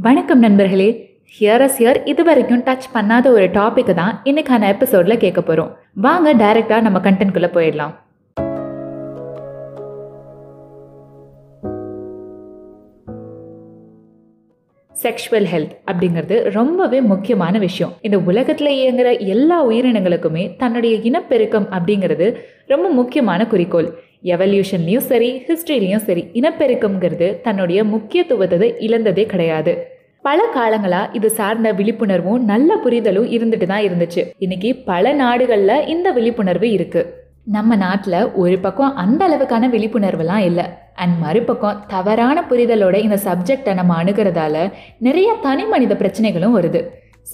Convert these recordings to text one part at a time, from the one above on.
வணக்கம் நண்பர்களே. Hearers here இது வரைக்கும் டச் பண்ணாத ஒரு டாப்பிக்கு தான் இன்னைக்கான எபிசோடில் கேட்க போகிறோம் வாங்க டைரெக்டாக நம்ம கண்டென்ட்குள்ளே போயிடலாம். செக்ஷுவல் ஹெல்த் அப்படிங்கிறது ரொம்பவே முக்கியமான விஷயம். இந்த உலகத்தில் இயங்குற எல்லா உயிரினங்களுக்குமே தன்னுடைய இனப்பெருக்கம் அப்படிங்கிறது ரொம்ப முக்கியமான குறிக்கோள். எவல்யூஷன்லேயும் சரி ஹிஸ்ட்ரிலையும் சரி இனப்பெருக்கம்ங்கிறது தன்னுடைய முக்கியத்துவத்தை இழந்ததே கிடையாது. பல காலங்களா இது சார்ந்த விழிப்புணர்வும் நல்ல புரிதலும் இருந்துட்டு தான் இருந்துச்சு. இன்னைக்கு பல நாடுகளில் இந்த விழிப்புணர்வு இருக்கு. நம்ம நாட்டில் ஒரு பக்கம் அந்த அளவுக்கான விழிப்புணர்வுலாம் இல்லை. அண்ட் மறுபக்கம் தவறான புரிதலோட இந்த சப்ஜெக்டை நம்ம அணுகிறதால நிறைய தனி மனித பிரச்சனைகளும் வருது.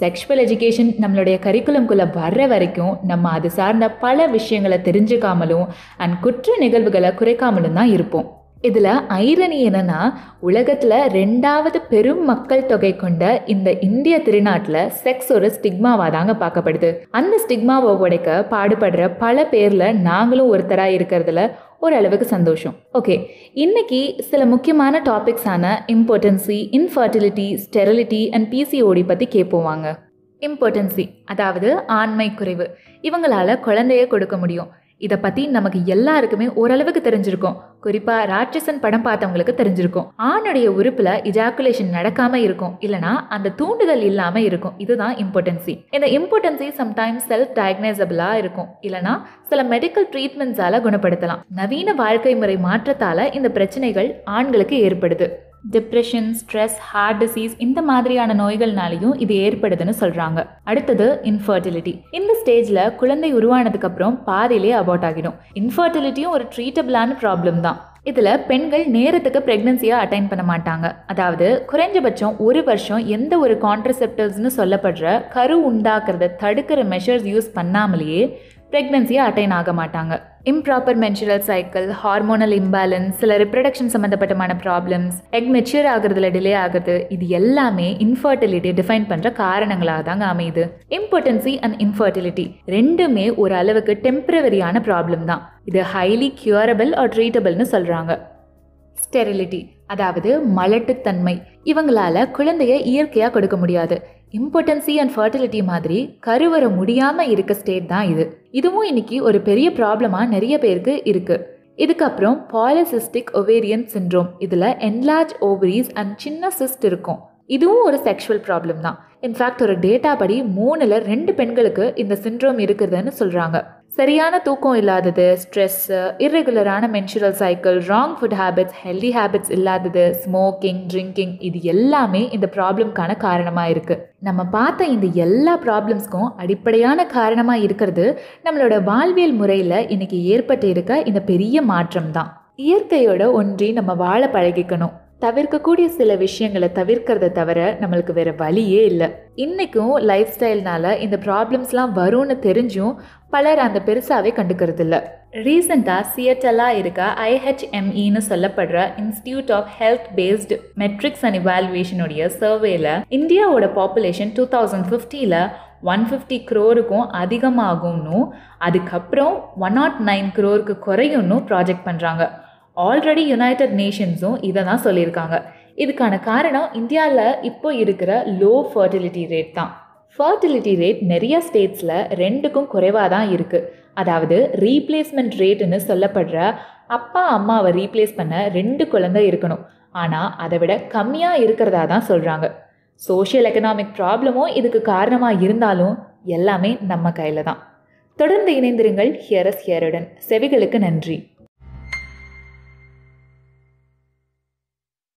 செக்ஷுவல் எஜுகேஷன் நம்மளுடைய கரிக்குலம்குள்ளே வர்ற வரைக்கும் நம்ம அது சார்ந்த பல விஷயங்களை தெரிஞ்சுக்காமலும் அண்ட் குற்ற நிகழ்வுகளை குறைக்காமலும் தான் இருப்போம். இதில் ஐரணி என்னன்னா உலகத்தில் ரெண்டாவது பெரும் மக்கள் தொகை கொண்ட இந்த இந்திய திருநாட்டில் செக்ஸ் ஒரு ஸ்டிக்மாவாக தாங்க பார்க்கப்படுது. அந்த ஸ்டிக்மாவை உடைக்க பாடுபடுற பல பேரில் நாங்களும் ஒருத்தராக இருக்கிறதுல ஓரளவுக்கு சந்தோஷம். ஓகே இன்னைக்கு சில முக்கியமான டாபிக்ஸான impotency infertility sterility and PCOD பற்றி கேட்போம் வாங்க. இம்பார்ட்டன்சி அதாவது ஆண்மை குறைவு. இவங்களால குழந்தைய கொடுக்க முடியும். இதை பற்றி நமக்கு எல்லாருக்குமே ஓரளவுக்கு தெரிஞ்சிருக்கும். குறிப்பாக ராட்சசன் படம் பார்த்தவங்களுக்கு தெரிஞ்சிருக்கும். ஆணுடைய உறுப்பில் இஜாக்குலேஷன் நடக்காமல் இருக்கும். இல்லனா அந்த தூண்டுதல் இல்லாமல் இருக்கும். இதுதான் இம்பார்ட்டன்சி இந்த இம்பார்ட்டன்சி சம்டைம்ஸ் செல்ஃப் டயக்னைசபிளாக இருக்கும். இல்லனா சில மெடிக்கல் ட்ரீட்மெண்ட்ஸால் குணப்படுத்தலாம். நவீன வாழ்க்கை முறை மாற்றத்தால் இந்த பிரச்சனைகள் ஆண்களுக்கு ஏற்படுது. டிப்ரெஷன் ஸ்ட்ரெஸ் ஹார்ட் டிசீஸ் இந்த மாதிரியான நோய்கள்னாலையும் இது ஏற்படுதுன்னு சொல்கிறாங்க அடுத்தது இன்ஃபர்டிலிட்டி இந்த ஸ்டேஜில் குழந்தை உருவானதுக்கு அப்புறம் பாதியிலே அபார்ட் ஆகிடும். இன்ஃபர்டிலிட்டியும் ஒரு ட்ரீட்டபிளான ப்ராப்ளம் தான். இதில் பெண்கள் நேரத்துக்கு ப்ரெக்னன்சியை அட்டைன் பண்ண மாட்டாங்க. அதாவது குறைஞ்சபட்சம் ஒரு வருஷம் எந்த ஒரு கான்ட்ரசெப்டிவ்ஸ்னு சொல்லப்படுற கரு உண்டாக்குறத தடுக்கிற மெஷர்ஸ் யூஸ் பண்ணாமலேயே ப்ரெக்னென்சியை அட்டைன் ஆக மாட்டாங்க. Improper menstrual cycle hormonal imbalance சில ரிப்ரடக்ஷன் சம்மந்தப்பட்டமான ப்ராப்ளம்ஸ் எக் மெச்சூர் ஆகுறதுல டிலே ஆகுது இது எல்லாமே இன்ஃபர்டிலிட்டியை டிஃபைன் பண்ணுற காரணங்களாக தாங்க அமையுது. இம்பார்ட்டன்சி அண்ட் இன்ஃபர்டிலிட்டி ரெண்டுமே ஒரு அளவுக்கு டெம்பரவரியான ப்ராப்ளம் தான். இது ஹைலி கியூரபிள் ஆர் ட்ரீட்டபிள்னு சொல்கிறாங்க ஸ்டெரிலிட்டி அதாவது மலட்டுத்தன்மை. இவங்களால குழந்தைய இயற்கையாக கொடுக்க முடியாது. இம்பார்ட்டன்சி அண்ட் ஃபர்டிலிட்டி மாதிரி கருவற முடியாமல் இருக்க ஸ்டேட் தான் இது. இதுவும் இன்னைக்கு ஒரு பெரிய ப்ராப்ளமாக நிறைய பேருக்கு இருக்குது இதுக்கப்புறம் பாலிசிஸ்டிக் ஒவேரியன் சிண்ட்ரோம் இதில் என்லார்ஜ் ஓவரிஸ் அண்ட் சின்ன சிஸ்ட் இருக்கும். இதுவும் ஒரு செக்ஷுவல் ப்ராப்ளம் தான். இன்ஃபேக்ட் ஒரு டேட்டா படி மூணில் ரெண்டு பெண்களுக்கு இந்த சிண்ட்ரோம் இருக்குதுன்னு சொல்கிறாங்க சரியான தூக்கம் இல்லாதது stress இர்ரெகுலரான menstrual cycle wrong food habits healthy habits இல்லாதது ஸ்மோக்கிங் ட்ரிங்கிங் இது எல்லாமே இந்த ப்ராப்ளம்க்கான காரணமாக இருக்குது நம்ம பார்த்த இந்த எல்லா ப்ராப்ளம்ஸ்க்கும் அடிப்படையான காரணமாக இருக்கிறது நம்மளோட வாழ்வியல் முறையில் இன்றைக்கி ஏற்பட்டு இருக்க இந்த பெரிய மாற்றம் தான் இயற்கையோட ஒன்றி நம்ம வாழ பழகிக்கணும். தவிர்க்கக்கூடிய சில விஷயங்களை தவிர்க்கிறத தவிர நம்மளுக்கு வேற வழியே இல்லை. இன்னைக்கும் லைஃப் ஸ்டைல்னால இந்த ப்ராப்ளம்ஸ்லாம் வரும்னு தெரிஞ்சும் பலர் அந்த பெருசாகவே கண்டுக்கிறது இல்லை ரீசெண்டாக சியட்டலாக இருக்க ஐஹெச்எம்இன்னு சொல்லப்படுற institute of health based metrics and இவாலுவேஷனுடைய சர்வேல இந்தியாவோட பாப்புலேஷன் டூ தௌசண்ட் ஃபிஃப்டியில் ஒன் ஃபிஃப்டி க்ரோருக்கும் அதிகமாகும்னு அதுக்கப்புறம் ஒன் நாட் oh நைன் க்ரோருக்கு குறையும்னு ப்ராஜெக்ட் பண்ணுறாங்க ஆல்ரெடி யுனைடெட் நேஷன்ஸும் இதை தான் சொல்லியிருக்காங்க. இதுக்கான காரணம் இந்தியாவில் இப்போ இருக்கிற லோ ஃபர்டிலிட்டி ரேட் தான். ஃபர்டிலிட்டி ரேட் நிறைய ஸ்டேட்ஸில் ரெண்டுக்கும் குறைவாக தான் இருக்குது அதாவது ரீப்ளேஸ்மெண்ட் ரேட்டுன்னு சொல்லப்படுற அப்பா அம்மாவை ரீப்ளேஸ் பண்ண ரெண்டு குழந்தை இருக்கணும். ஆனால் அதை விட கம்மியாக இருக்கிறதா தான் சொல்கிறாங்க சோஷியல் எக்கனாமிக் ப்ராப்ளமும் இதுக்கு காரணமாக இருந்தாலும் எல்லாமே நம்ம கையில் தான் தொடர்ந்து இணைந்திருங்கள் ஹியரஸ் ஹியருடன் செவிகளுக்கு நன்றி.